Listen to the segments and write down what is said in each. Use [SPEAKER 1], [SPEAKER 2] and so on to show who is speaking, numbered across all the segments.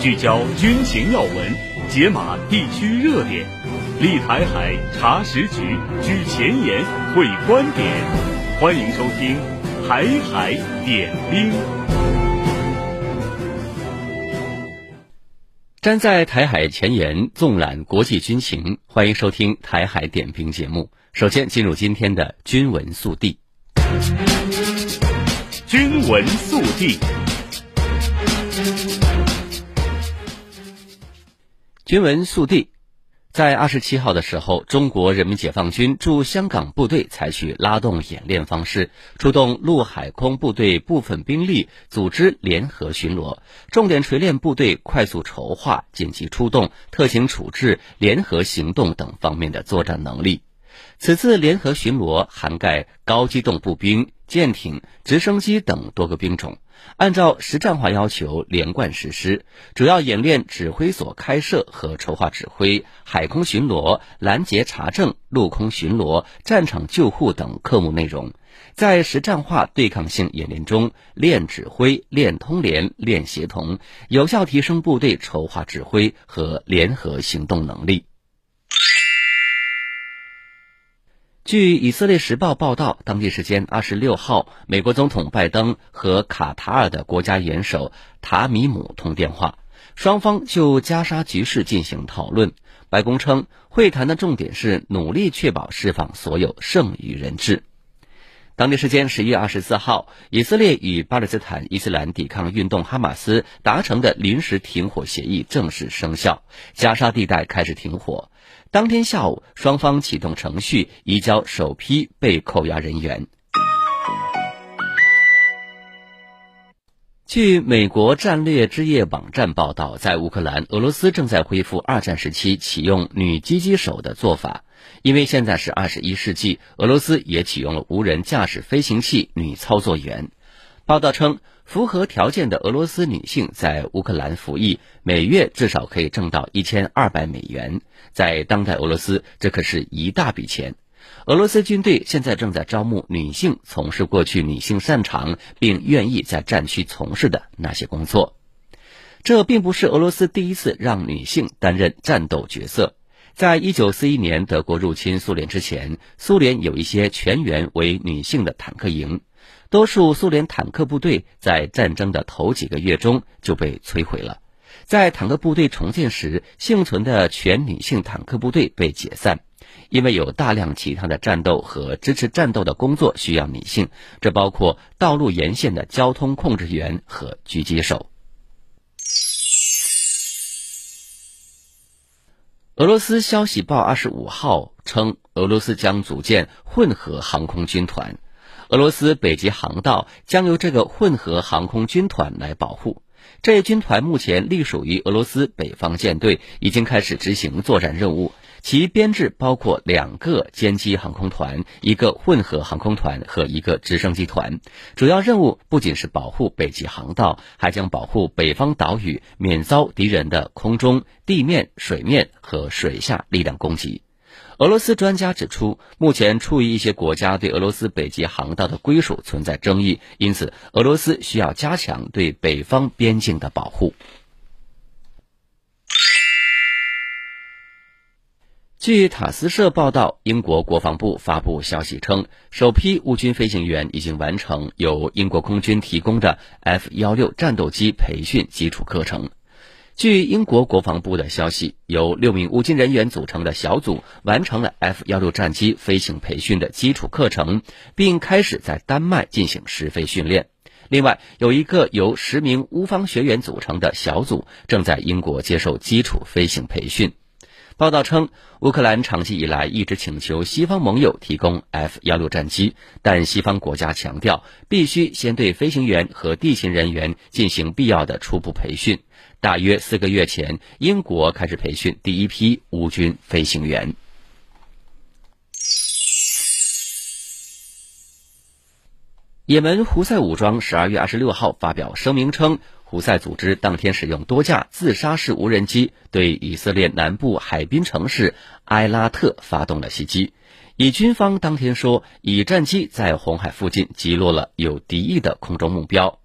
[SPEAKER 1] 聚焦军情要闻，解码地区热点，立台海查实局，居前沿会观点。欢迎收听《台海点兵》。
[SPEAKER 2] 站在台海前沿，纵览国际军情。欢迎收听《台海点兵》节目。首先进入今天的军文速递。
[SPEAKER 1] 军文速递。
[SPEAKER 2] 军闻速递，在二十七号的时候，中国人民解放军驻香港部队采取拉动演练方式，出动陆海空部队部分兵力，组织联合巡逻，重点锤炼部队快速筹划、紧急出动、特情处置、联合行动等方面的作战能力。此次联合巡逻涵盖高机动步兵、舰艇、直升机等多个兵种。按照实战化要求连贯实施，主要演练指挥所开设和筹划指挥、海空巡逻、拦截查证、陆空巡逻、战场救护等科目内容。在实战化对抗性演练中，练指挥、练通联、练协同，有效提升部队筹划指挥和联合行动能力。据以色列时报报道，当地时间二十六号，美国总统拜登和卡塔尔的国家元首塔米姆通电话，双方就加沙局势进行讨论。白宫称，会谈的重点是努力确保释放所有剩余人质。当地时间十一月二十四号，以色列与巴勒斯坦伊斯兰抵抗运动哈马斯达成的临时停火协议正式生效，加沙地带开始停火。当天下午，双方启动程序，移交首批被扣押人员。据美国战略之夜网站报道，在乌克兰，俄罗斯正在恢复二战时期启用女狙击手的做法，因为现在是二十一世纪，俄罗斯也启用了无人驾驶飞行器女操作员。报道称，符合条件的俄罗斯女性在乌克兰服役，每月至少可以挣到一千二百美元。在当代俄罗斯，这可是一大笔钱。俄罗斯军队现在正在招募女性，从事过去女性擅长并愿意在战区从事的那些工作。这并不是俄罗斯第一次让女性担任战斗角色。在一九四一年德国入侵苏联之前，苏联有一些全员为女性的坦克营。多数苏联坦克部队在战争的头几个月中就被摧毁了。在坦克部队重建时，幸存的全女性坦克部队被解散，因为有大量其他的战斗和支持战斗的工作需要女性，这包括道路沿线的交通控制员和狙击手。俄罗斯消息报二十五号称，俄罗斯将组建混合航空军团。俄罗斯北极航道将由这个混合航空军团来保护。这一军团目前隶属于俄罗斯北方舰队，已经开始执行作战任务。其编制包括两个歼击航空团、一个混合航空团和一个直升机团。主要任务不仅是保护北极航道，还将保护北方岛屿免遭敌人的空中、地面、水面和水下力量攻击。俄罗斯专家指出，目前处于一些国家对俄罗斯北极航道的归属存在争议，因此俄罗斯需要加强对北方边境的保护。据塔斯社报道，英国国防部发布消息称，首批乌军飞行员已经完成由英国空军提供的 F-16 战斗机培训基础课程。据英国国防部的消息，由六名乌军人员组成的小组完成了 F-16 战机飞行培训的基础课程，并开始在丹麦进行试飞训练。另外，有一个由十名乌方学员组成的小组正在英国接受基础飞行培训。报道称，乌克兰长期以来一直请求西方盟友提供 F-16 战机，但西方国家强调必须先对飞行员和地勤人员进行必要的初步培训。大约四个月前，英国开始培训第一批乌军飞行员。也门胡塞武装十二月二十六号发表声明称，胡塞组织当天使用多架自杀式无人机对以色列南部海滨城市埃拉特发动了袭击。以军方当天说，以战机在红海附近击落了有敌意的空中目标。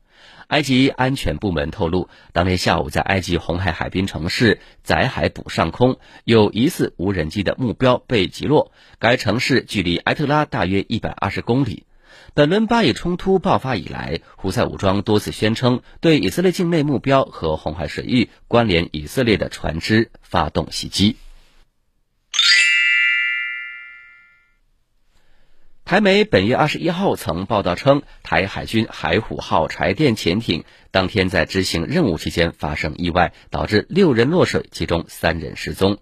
[SPEAKER 2] 埃及安全部门透露，当天下午在埃及红海海滨城市宰海捕上空，有疑似无人机的目标被击落。该城市距离埃特拉大约一百二十公里。本轮巴以冲突爆发以来，胡塞武装多次宣称对以色列境内目标和红海水域关联以色列的船只发动袭击。台媒本月二十一号曾报道称，台海军海虎号柴电潜艇当天在执行任务期间发生意外，导致六人落水，其中三人失踪。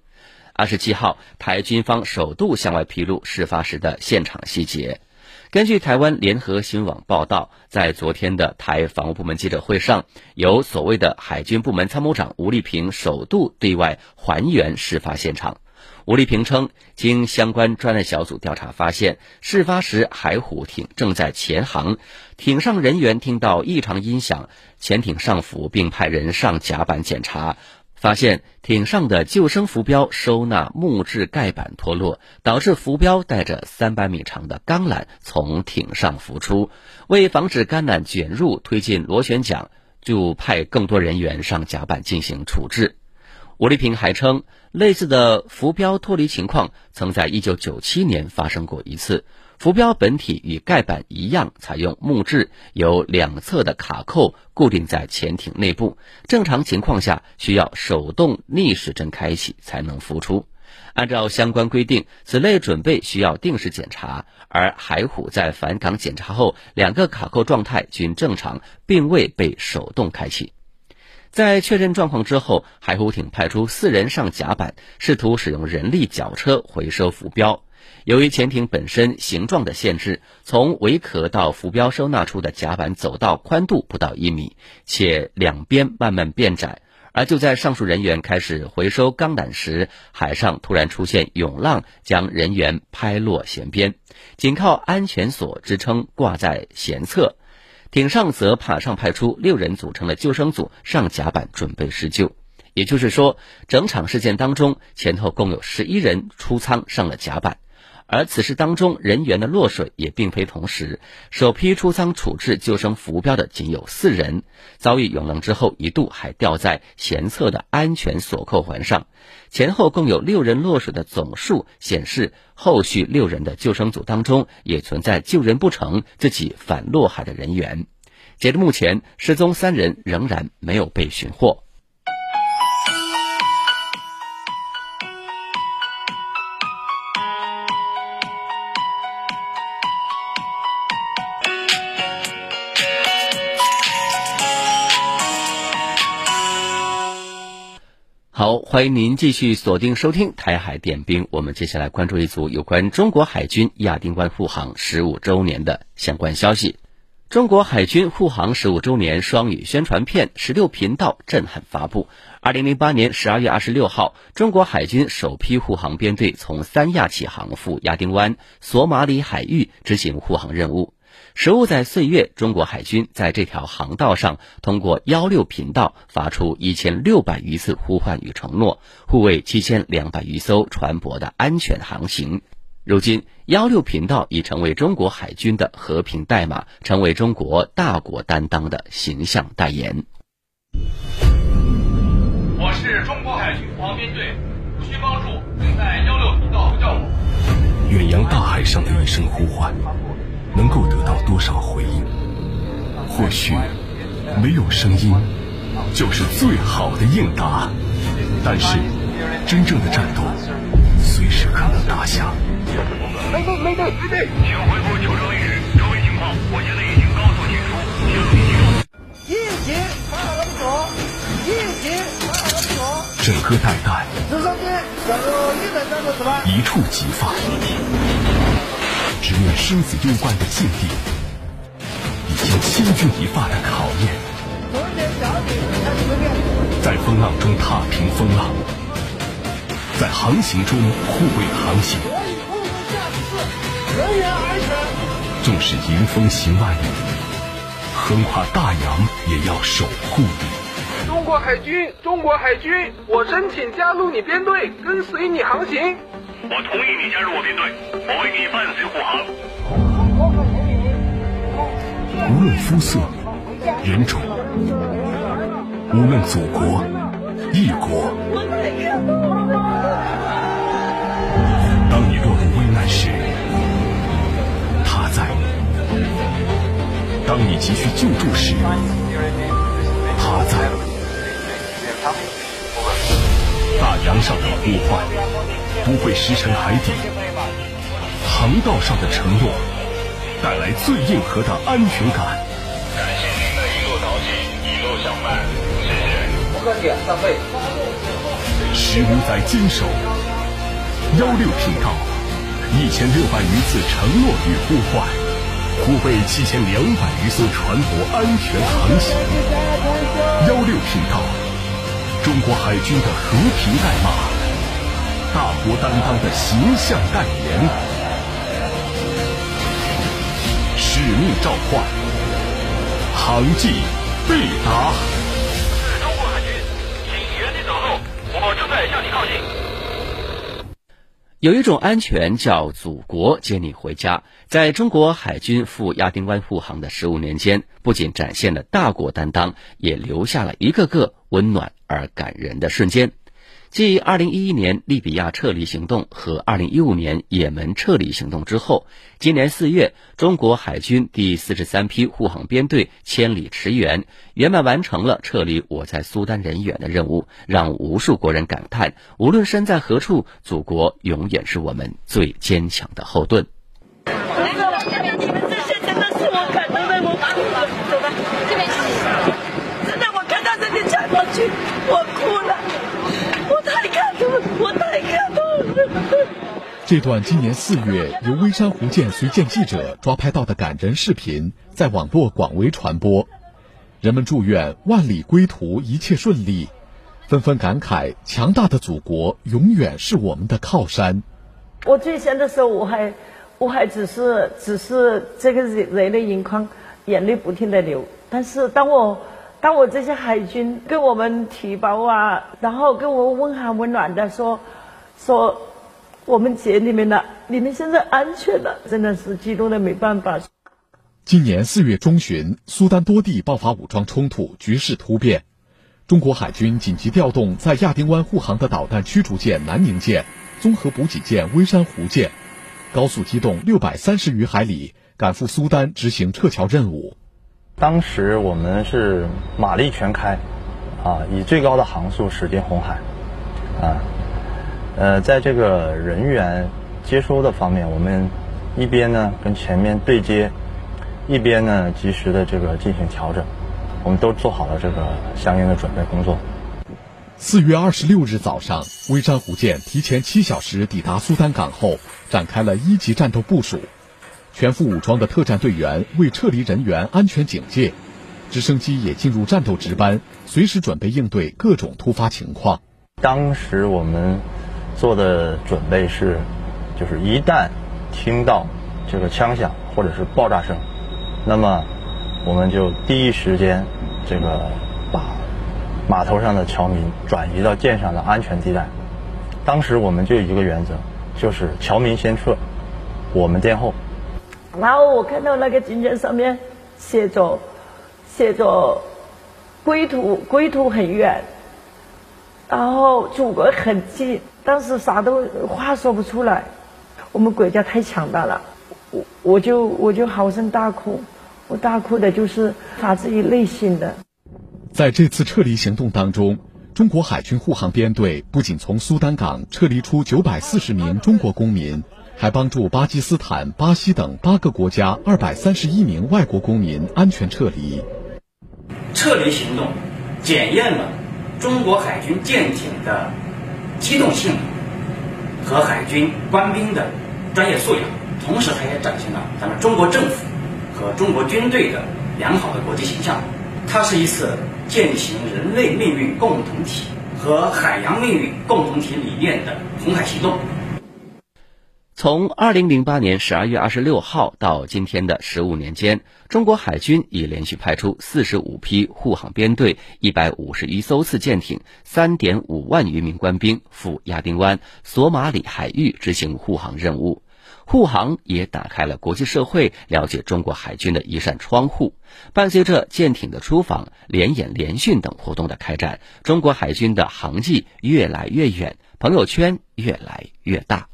[SPEAKER 2] 二十七号，台军方首度向外披露事发时的现场细节。根据台湾联合新闻网报道，在昨天的台防务部门记者会上，由所谓的海军部门参谋长吴立平首度对外还原事发现场。吴立平称，经相关专案小组调查发现，事发时海虎艇正在潜航，艇上人员听到异常音响，潜艇上浮，并派人上甲板检查，发现艇上的救生浮标收纳木质盖板脱落，导致浮标带着三百米长的钢缆从艇上浮出。为防止钢缆卷入推进螺旋桨，就派更多人员上甲板进行处置。吴立平还称，类似的浮标脱离情况曾在1997年发生过一次。浮标本体与盖板一样，采用木质，由两侧的卡扣固定在潜艇内部。正常情况下，需要手动逆时针开启才能浮出。按照相关规定，此类准备需要定时检查。而海虎在返港检查后，两个卡扣状态均正常，并未被手动开启。在确认状况之后，海虎艇派出四人上甲板，试图使用人力绞车回收浮标。由于潜艇本身形状的限制，从尾壳到浮标收纳处的甲板走道宽度不到一米，且两边慢慢变窄。而就在上述人员开始回收钢缆时，海上突然出现涌浪，将人员拍落舷边，仅靠安全锁支撑挂在舷侧。艇上则马上派出六人组成的救生组上甲板准备施救，也就是说，整场事件当中前头共有十一人出舱上了甲板，而此事当中人员的落水也并非同时，首批出舱处置救生浮标的仅有四人，遭遇涌浪之后一度还吊在舷侧的安全锁扣环上，前后共有六人落水的总数显示。后续六人的救生组当中也存在救人不成自己反落海的人员。截至目前，失踪三人仍然没有被寻获。欢迎您继续锁定收听台海点兵。我们接下来关注一组有关中国海军亚丁湾护航十五周年的相关消息。中国海军护航十五周年双语宣传片十六频道震撼发布。二零零八年十二月二十六号，中国海军首批护航编队从三亚起航赴亚丁湾、索马里海域执行护航任务。十五载岁月，中国海军在这条航道上通过幺六频道发出一千六百余次呼唤与承诺，护卫七千两百余艘船舶的安全航行。如今，幺六频道已成为中国海军的和平代码，成为中国大国担当的形象代言。
[SPEAKER 3] 我是中国海军护航编队，需帮助，请在幺六频道呼叫我。
[SPEAKER 4] 远洋大海上的一声呼唤。能够得到多少回应？或许没有声音就是最好的应答，但是真正的战斗随时可能打响。
[SPEAKER 3] 没对没对没对，请回复救生位置。周围情况，我现在已经高速进出，请你进入。
[SPEAKER 5] 一级发动左，一级发动左。
[SPEAKER 4] 整个带弹，
[SPEAKER 5] 直升机进入一等战斗值班，
[SPEAKER 4] 一触即发。直面生死攸关的境地，已经千钧一发的考验。在风浪中踏平风浪，在航行中护卫航行。
[SPEAKER 5] 人员安全。
[SPEAKER 4] 纵使迎风行万里，横跨大洋也要守护你。
[SPEAKER 6] 中国海军，中国海军，我申请加入你编队，跟随你航行。
[SPEAKER 3] 我同意你加入我编队，我为你伴随护航。
[SPEAKER 4] 无论肤色、人种，无论祖国、异国，当你落入危难时，他在；当你急需救助时，他在。大洋上的呼唤不会石沉海底，航道上的承诺带来最硬核的安全感。
[SPEAKER 3] 感谢您的一路淘气，一路相伴，谢谢。
[SPEAKER 5] 不客气，上会。
[SPEAKER 4] 十五载坚守，幺六频道，一千六百余次承诺与呼唤，护卫七千两百余艘船舶安全航行。幺六频道。中国海军的和平代码，大国担当的形象代言，使命召唤，航迹必达。
[SPEAKER 3] 是中国海军，请原地走路，我正在向你靠近。
[SPEAKER 2] 有一种安全叫祖国接你回家，在中国海军赴亚丁湾护航的十五年间，不仅展现了大国担当，也留下了一个个温暖而感人的瞬间。继2011年利比亚撤离行动和2015年也门撤离行动之后，今年四月，中国海军第四十三批护航编队千里驰援，圆满完成了撤离我在苏丹人员的任务，让无数国人感叹：无论身在何处，祖国永远是我们最坚强的后盾。
[SPEAKER 7] 你们这些真的是我感动的，我哭了。走吧，这边真的，我看到这里讲过去，我哭了。我太感动了。
[SPEAKER 8] 这段今年四月由微山湖舰随舰记者抓拍到的感人视频，在网络广为传播，人们祝愿万里归途一切顺利，纷纷感慨强大的祖国永远是我们的靠山。
[SPEAKER 7] 我最先的时候，我还我还只是只是这个热泪盈眶，眼泪不停的流。但是当我当我这些海军跟我们提包啊，然后跟我问寒问暖的说，说我们接你们了，你们现在安全了，真的是激动的没办法。
[SPEAKER 8] 今年四月中旬，苏丹多地爆发武装冲突，局势突变，中国海军紧急调动在亚丁湾护航的导弹驱逐舰南宁舰、综合补给舰微山湖舰，高速机动六百三十余海里，赶赴苏丹执行撤侨任务。
[SPEAKER 9] 当时我们是马力全开，啊，以最高的航速驶进红海，啊，呃，在这个人员接收的方面，我们一边呢跟前面对接，一边呢及时的这个进行调整，我们都做好了这个相应的准备工作。
[SPEAKER 8] 四月二十六日早上，微山湖舰提前七小时抵达苏丹港后，展开了一级战斗部署。全副武装的特战队员为撤离人员安全警戒，直升机也进入战斗值班，随时准备应对各种突发情况。
[SPEAKER 9] 当时我们做的准备是，就是一旦听到这个枪响或者是爆炸声，那么我们就第一时间这个把码头上的侨民转移到舰上的安全地带。当时我们就有一个原则，就是侨民先撤，我们殿后。
[SPEAKER 7] 然后我看到那个军舰上面写着写着归途归途很远，然后祖国很近，当时啥都话说不出来，我们国家太强大了，我我就我就嚎声大哭，我大哭的就是发自于内心的。
[SPEAKER 8] 在这次撤离行动当中，中国海军护航编队不仅从苏丹港撤离出九百四十名中国公民。还帮助巴基斯坦、巴西等八个国家二百三十一名外国公民安全撤离。
[SPEAKER 10] 撤离行动检验了中国海军舰艇的机动性和海军官兵的专业素养，同时它也展现了咱们中国政府和中国军队的良好的国际形象。它是一次践行人类命运共同体和海洋命运共同体理念的红海行动。
[SPEAKER 2] 从二零零八年十二月二十六号到今天的十五年间，中国海军已连续派出四十五批护航编队、一百五十余艘次舰艇、三点五万余名官兵赴亚丁湾、索马里海域执行护航任务。护航也打开了国际社会了解中国海军的一扇窗户。伴随着舰艇的出访、联演联训等活动的开展，中国海军的航迹越来越远，朋友圈越来越大。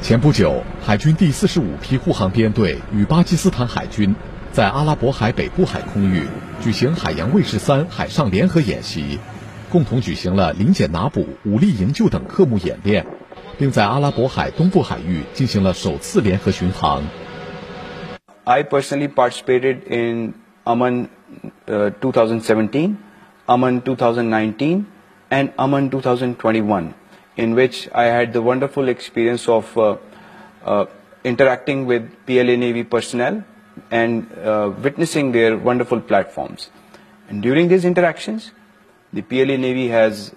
[SPEAKER 8] 前不久，海军第四十五批护航编队与巴基斯坦海军在阿拉伯海北部海空域举行海洋卫士三海上联合演习，共同举行了临检拿捕、武力营救等科目演练。并在阿拉伯海东部海域进行了首次联合巡航。
[SPEAKER 11] I personally participated in Aman uh, 2017, Aman 2019, and Aman 2021, in which I had the wonderful experience of uh, uh, interacting with PLA Navy personnel and uh, witnessing their wonderful platforms. And during these interactions, the PLA Navy has,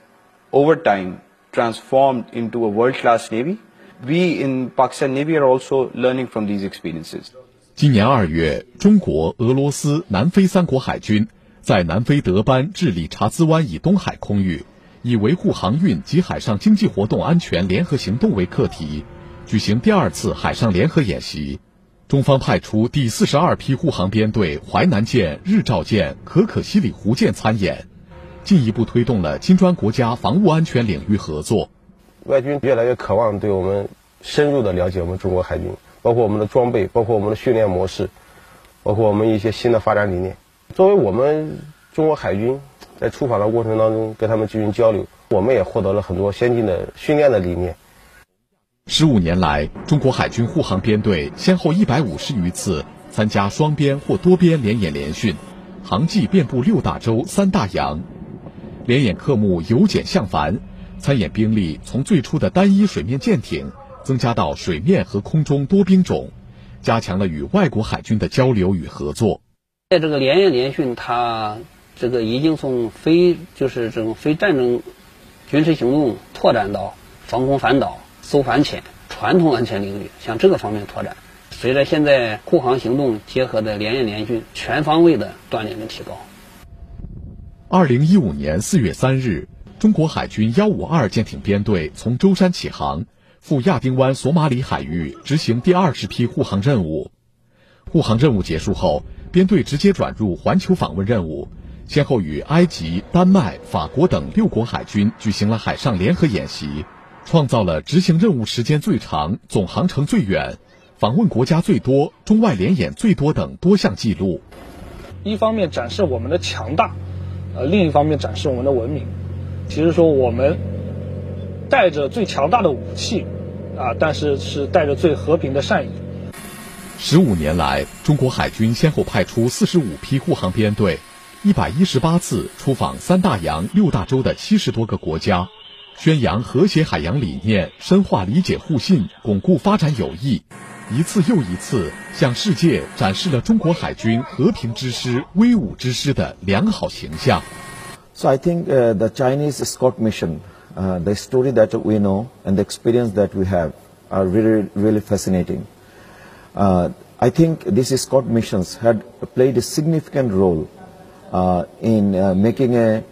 [SPEAKER 11] over time, transformed into a world-class navy. We in Pakistan Navy are also learning from these experiences.
[SPEAKER 8] 今年二月，中国、俄罗斯、南非三国海军在南非德班至理查兹湾以东海空域， 以维护航运及海上经济活动安全联合行动为课题，举行第二次海上联合演习。中方派出第四十二批护航编队淮南舰、日照舰、可可西里湖舰参演。进一步推动了金砖国家防务安全领域合作。
[SPEAKER 12] 外军越来越渴望对我们深入的了解我们中国海军，包括我们的装备，包括我们的训练模式，包括我们一些新的发展理念。作为我们中国海军在出访的过程当中跟他们进行交流，我们也获得了很多先进的训练的理念。
[SPEAKER 8] 十五年来，中国海军护航编队先后一百五十余次参加双边或多边联演联训，航迹遍布六大洲、三大洋。联演科目由简向繁，参演兵力从最初的单一水面舰艇增加到水面和空中多兵种，加强了与外国海军的交流与合作。
[SPEAKER 13] 在这个联演联训，它这个已经从非就是这种非战争军事行动拓展到防空反导、搜反潜、传统安全领域，向这个方面拓展。随着现在护航行动结合的联演联训，全方位的锻炼跟提高。
[SPEAKER 8] 二零一五年四月三日，中国海军幺五二舰艇编队从舟山起航，赴亚丁湾索马里海域执行第二十批护航任务。护航任务结束后，编队直接转入环球访问任务，先后与埃及、丹麦、法国等六国海军举行了海上联合演习，创造了执行任务时间最长、总航程最远、访问国家最多、中外联演最多等多项纪录。
[SPEAKER 14] 一方面展示我们的强大。呃，另一方面展示我们的文明。其实说我们带着最强大的武器，啊，但是是带着最和平的善意。
[SPEAKER 8] 十五年来，中国海军先后派出四十五批护航编队，一百一十八次出访三大洋、六大洲的七十多个国家，宣扬和谐海洋理念，深化理解互信，巩固发展友谊。一次又一次向世界展示了中国海军和平之师、威武之师的良好形象。
[SPEAKER 15] So I think uh, the Chinese Escort mission, uh, the story that we know and the experience that we have are really, really fascinating. Uh, I think these escort missions had played a significant role in uh, making a,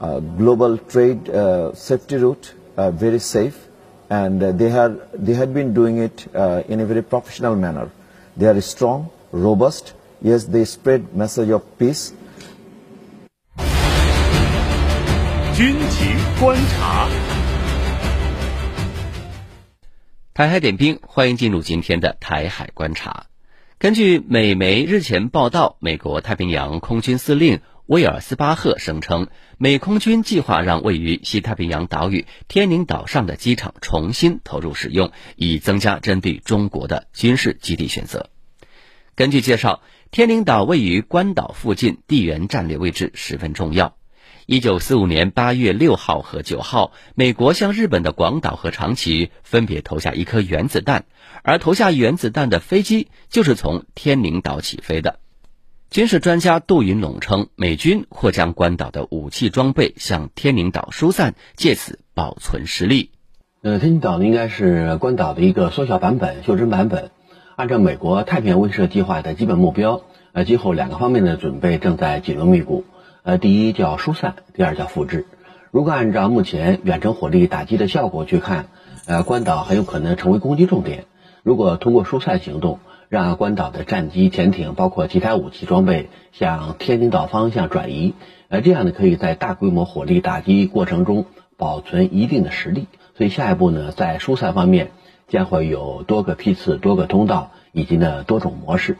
[SPEAKER 15] a global trade uh, safety route uh, very safe. and they had they had been doing it uh, in a very professional manner. They are strong, robust. Yes, they spread message of peace.
[SPEAKER 1] 军情观察，
[SPEAKER 2] 台海点兵，欢迎进入今天的台海观察。 根据美媒日前报道，美国太平洋空军司令。威尔斯巴赫声称，美空军计划让位于西太平洋岛屿天宁岛上的机场重新投入使用，以增加针对中国的军事基地选择。根据介绍，天宁岛位于关岛附近，地缘战略位置十分重要。一九四五年八月六号和九号，美国向日本的广岛和长崎分别投下一颗原子弹，而投下原子弹的飞机就是从天宁岛起飞的。军事专家杜云龙称，美军或将关岛的武器装备向天宁岛疏散，借此保存实力。
[SPEAKER 16] 呃，天宁岛呢，应该是关岛的一个缩小版本、袖珍版本。按照美国太平洋威慑计划的基本目标，呃，今后两个方面的准备正在紧锣密鼓。呃，第一叫疏散，第二叫复制。如果按照目前远程火力打击的效果去看，呃，关岛很有可能成为攻击重点。如果通过疏散行动，让关岛的战机、潜艇，包括其他武器装备向天津岛方向转移，呃，这样呢，可以在大规模火力打击过程中保存一定的实力。所以下一步呢，在疏散方面将会有多个批次、多个通道以及呢多种模式。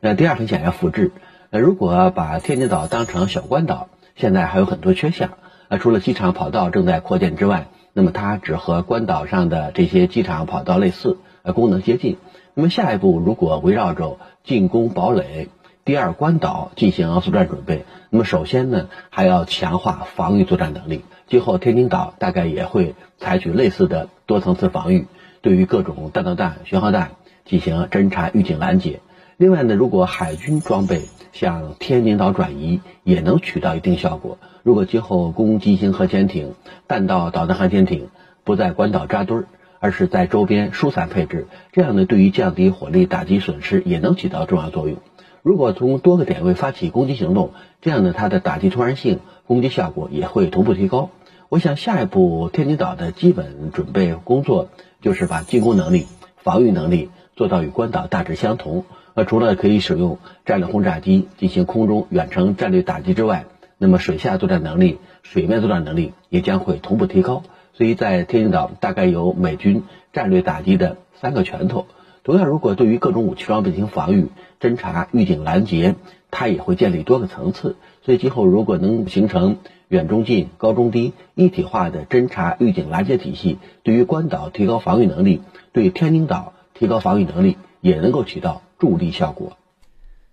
[SPEAKER 16] 那第二很想要复制。那如果把天津岛当成小关岛，现在还有很多缺项。呃，除了机场跑道正在扩建之外，那么它只和关岛上的这些机场跑道类似，呃，功能接近。那么下一步，如果围绕着进攻堡垒、第二关岛进行作战准备，那么首先呢，还要强化防御作战能力。今后天津岛大概也会采取类似的多层次防御，对于各种弹道弹、巡航弹进行侦察、预警、拦截。另外呢，如果海军装备向天津岛转移，也能起到一定效果。如果今后攻击型核潜艇、弹道导弹航潜艇不在关岛扎堆儿，而是在周边疏散配置，这样呢，对于降低火力打击损失也能起到重要作用。如果从多个点位发起攻击行动，这样呢，它的打击突然性、攻击效果也会同步提高。我想下一步天津岛的基本准备工作就是把进攻能力、防御能力做到与关岛大致相同。除了可以使用战略轰炸机进行空中远程战略打击之外，那么水下作战能力、水面作战能力也将会同步提高。所以在天津岛大概有美军战略打击的三个拳头。同样，如果对于各种武器装备进行防御、侦察、预警、拦截，它也会建立多个层次。所以今后如果能形成远中近、高中低一体化的侦察、预警、拦截体系，对于关岛提高防御能力，对天津岛提高防御能力，也能够起到。助力效果。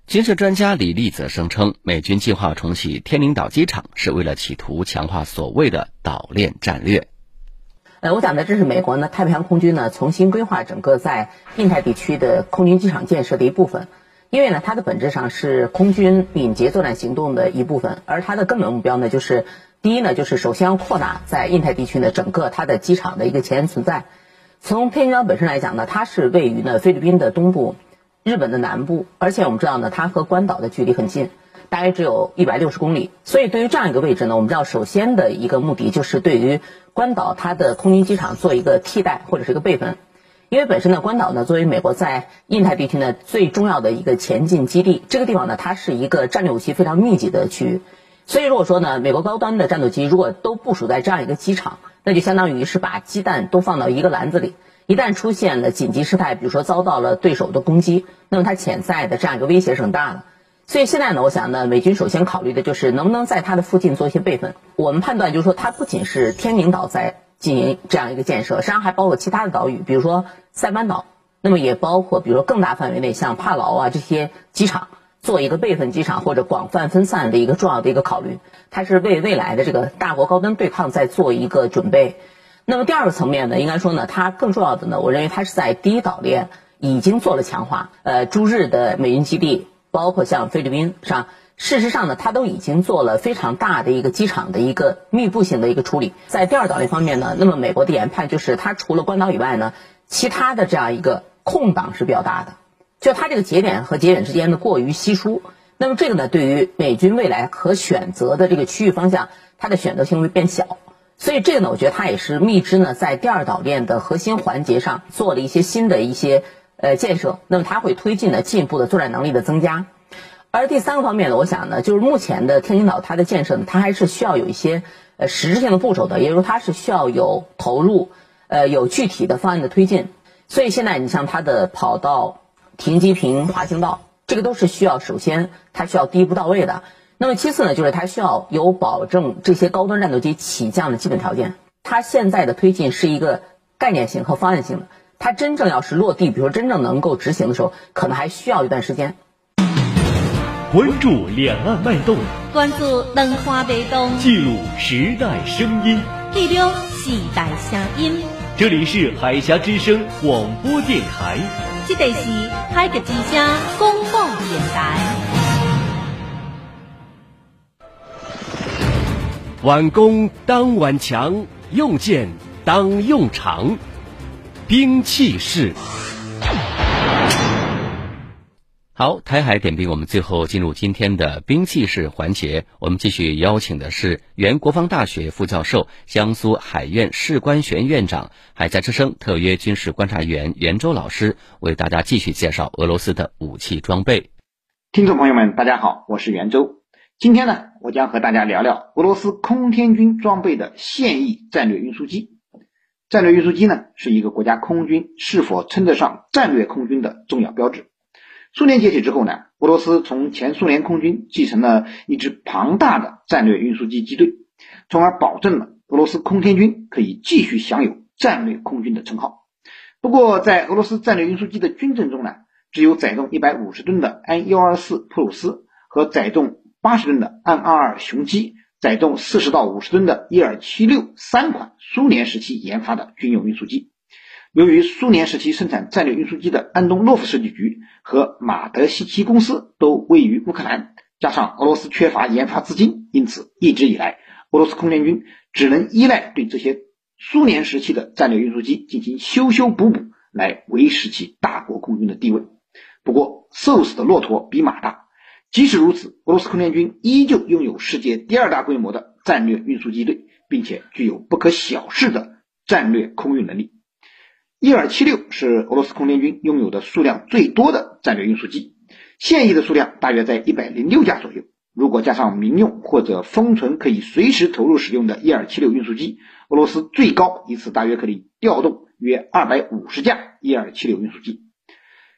[SPEAKER 2] 军事专家李立则声称，美军计划重启天宁岛机场，是为了企图强化所谓的岛链战略。
[SPEAKER 17] 呃，我讲的这是美国呢太平洋空军呢重新规划整个在印太地区的空军机场建设的一部分，因为呢它的本质上是空军敏捷作战行动的一部分，而它的根本目标呢就是第一呢就是首先要扩大在印太地区呢整个它的机场的一个前沿存在。从天津岛本身来讲呢，它是位于呢菲律宾的东部。日本的南部，而且我们知道呢，它和关岛的距离很近，大概只有一百六十公里。所以对于这样一个位置呢，我们知道首先的一个目的就是对于关岛它的空军机场做一个替代或者是一个备份。因为本身呢，关岛呢作为美国在印太地区呢最重要的一个前进基地，这个地方呢它是一个战略武器非常密集的区域。所以如果说呢，美国高端的战斗机如果都部署在这样一个机场，那就相当于是把鸡蛋都放到一个篮子里。一旦出现了紧急事态，比如说遭到了对手的攻击，那么它潜在的这样一个威胁是很大的。所以现在呢，我想呢，美军首先考虑的就是能不能在它的附近做一些备份。我们判断就是说，它不仅是天宁岛在进行这样一个建设，实际上还包括其他的岛屿，比如说塞班岛，那么也包括比如说更大范围内像帕劳啊这些机场做一个备份机场或者广泛分散的一个重要的一个考虑。它是为未来的这个大国高端对抗在做一个准备。那么第二个层面呢，应该说呢，它更重要的呢，我认为它是在第一岛链已经做了强化。呃，驻日的美军基地，包括像菲律宾上，事实上呢，它都已经做了非常大的一个机场的一个密布性的一个处理。在第二岛链方面呢，那么美国的研判就是，它除了关岛以外呢，其他的这样一个空档是比较大的，就它这个节点和节点之间的过于稀疏。那么这个呢，对于美军未来可选择的这个区域方向，它的选择性会变小。所以这个呢，我觉得它也是蜜汁呢，在第二岛链的核心环节上做了一些新的一些呃建设。那么它会推进呢进一步的作战能力的增加。而第三个方面呢，我想呢，就是目前的天津岛它的建设呢，它还是需要有一些呃实质性的步骤的，也就是说它是需要有投入，呃有具体的方案的推进。所以现在你像它的跑道、停机坪、滑行道，这个都是需要首先它需要第一步到位的。那么其次呢，就是它需要有保证这些高端战斗机起降的基本条件。它现在的推进是一个概念性和方案性的，它真正要是落地，比如说真正能够执行的时候，可能还需要一段时间。
[SPEAKER 1] 关注两岸脉动，
[SPEAKER 18] 关注灯花微动，
[SPEAKER 1] 记录时代声音，
[SPEAKER 18] 记录时代声音。
[SPEAKER 1] 这里是海峡之声广播电台，
[SPEAKER 18] 这里是海峡之声公共电台。
[SPEAKER 1] 挽弓当挽强，用箭当用长，兵器式。
[SPEAKER 2] 好，台海点兵，我们最后进入今天的兵器式环节。我们继续邀请的是原国防大学副教授、江苏海院士官学院院长、海峡之声特约军事观察员袁周老师，为大家继续介绍俄罗斯的武器装备。
[SPEAKER 19] 听众朋友们，大家好，我是袁周。今天呢，我将和大家聊聊俄罗斯空天军装备的现役战略运输机。战略运输机呢，是一个国家空军是否称得上战略空军的重要标志。苏联解体之后呢，俄罗斯从前苏联空军继承了一支庞大的战略运输机机队，从而保证了俄罗斯空天军可以继续享有战略空军的称号。不过，在俄罗斯战略运输机的军阵中呢，只有载重一百五十吨的安幺二四普鲁斯和载重八十吨的安二二雄鸡，载重四十到五十吨的伊尔七六三款苏联时期研发的军用运输机。由于苏联时期生产战略运输机的安东诺夫设计局和马德西奇公司都位于乌克兰，加上俄罗斯缺乏研发资金，因此一直以来，俄罗斯空天军只能依赖对这些苏联时期的战略运输机进行修修补补，来维持其大国空军的地位。不过，瘦死的骆驼比马大，即使如此，俄罗斯空天军依旧拥有世界第二大规模的战略运输机队，并且具有不可小视的战略空运能力。伊尔七六是俄罗斯空天军拥有的数量最多的战略运输机，现役的数量大约在一百零六架左右。如果加上民用或者封存可以随时投入使用的伊尔七六运输机，俄罗斯最高一次大约可以调动约二百五十架伊尔七六运输机。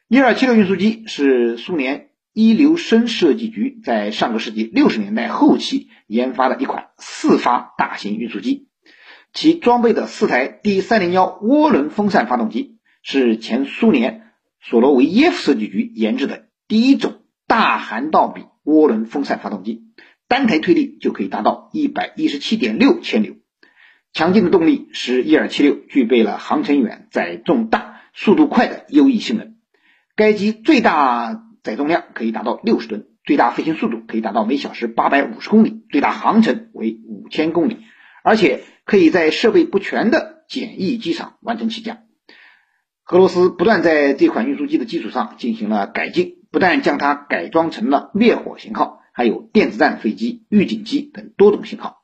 [SPEAKER 19] 伊尔七六运输机是苏联伊留申设计局在上个世纪六十年代后期研发的一款四发大型运输机。其装备的四台 D 三零幺涡轮风扇发动机是前苏联索罗维耶夫设计局研制的第一种大涵道比涡轮风扇发动机，单台推力就可以达到一百一十七点六千牛。强劲的动力使伊尔七六具备了航程远、载重大、速度快的优异性能。该机最大载重量可以达到六十吨，最大飞行速度可以达到每小时八百五十公里，最大航程为五千公里，而且。可以在设备不全的简易机场完成起降。俄罗斯不断在这款运输机的基础上进行了改进，不但将它改装成了灭火型号，还有电子战飞机、预警机等多种型号。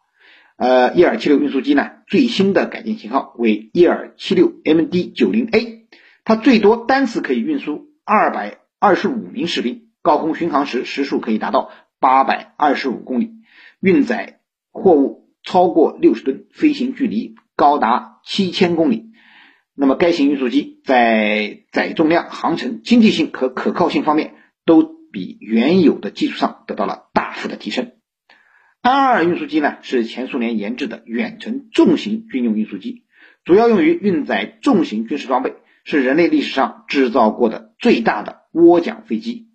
[SPEAKER 19] 呃，伊尔七六运输机呢，最新的改进型号为伊尔七六 MD 九零 A，它最多单次可以运输二百二十五名士兵，高空巡航时时速可以达到八百二十五公里，运载货物。超过六十吨，飞行距离高达七千公里。那么，该型运输机在载重量、航程、经济性和可靠性方面都比原有的基础上得到了大幅的提升。安二运输机呢，是前苏联研制的远程重型军用运输机，主要用于运载重型军事装备，是人类历史上制造过的最大的涡桨飞机。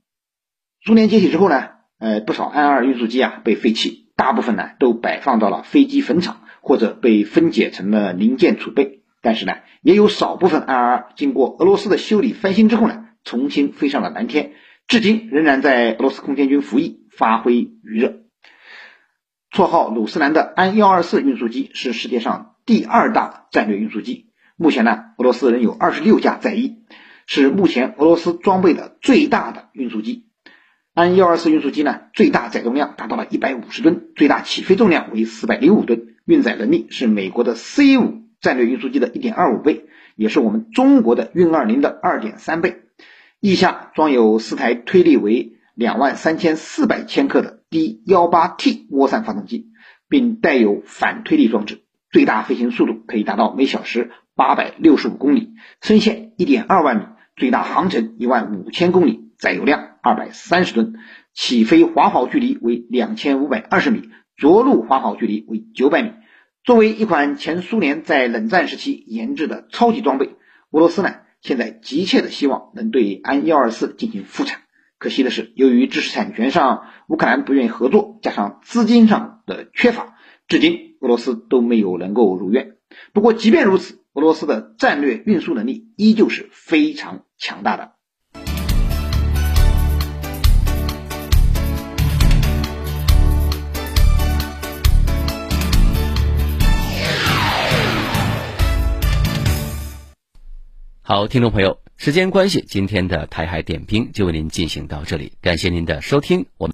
[SPEAKER 19] 苏联解体之后呢，呃，不少安二运输机啊被废弃。大部分呢都摆放到了飞机坟场，或者被分解成了零件储备。但是呢，也有少部分 AN-2 经过俄罗斯的修理翻新之后呢，重新飞上了蓝天，至今仍然在俄罗斯空天军服役，发挥余热。绰号鲁斯兰的安幺二四运输机是世界上第二大战略运输机。目前呢，俄罗斯仍有二十六架在役，是目前俄罗斯装备的最大的运输机。安幺二四运输机呢，最大载重量达到了一百五十吨，最大起飞重量为四百零五吨，运载能力是美国的 C 五战略运输机的一点二五倍，也是我们中国的运二零的二点三倍。翼下装有四台推力为两万三千四百千克的 D 幺八 T 涡扇发动机，并带有反推力装置，最大飞行速度可以达到每小时八百六十五公里，升限一点二万米，最大航程一万五千公里。载油量二百三十吨，起飞滑跑距离为两千五百二十米，着陆滑跑距离为九百米。作为一款前苏联在冷战时期研制的超级装备，俄罗斯呢现在急切的希望能对安幺二四进行复产。可惜的是，由于知识产权上乌克兰不愿意合作，加上资金上的缺乏，至今俄罗斯都没有能够如愿。不过，即便如此，俄罗斯的战略运输能力依旧是非常强大的。
[SPEAKER 2] 好，听众朋友，时间关系，今天的台海点兵就为您进行到这里，感谢您的收听，我们。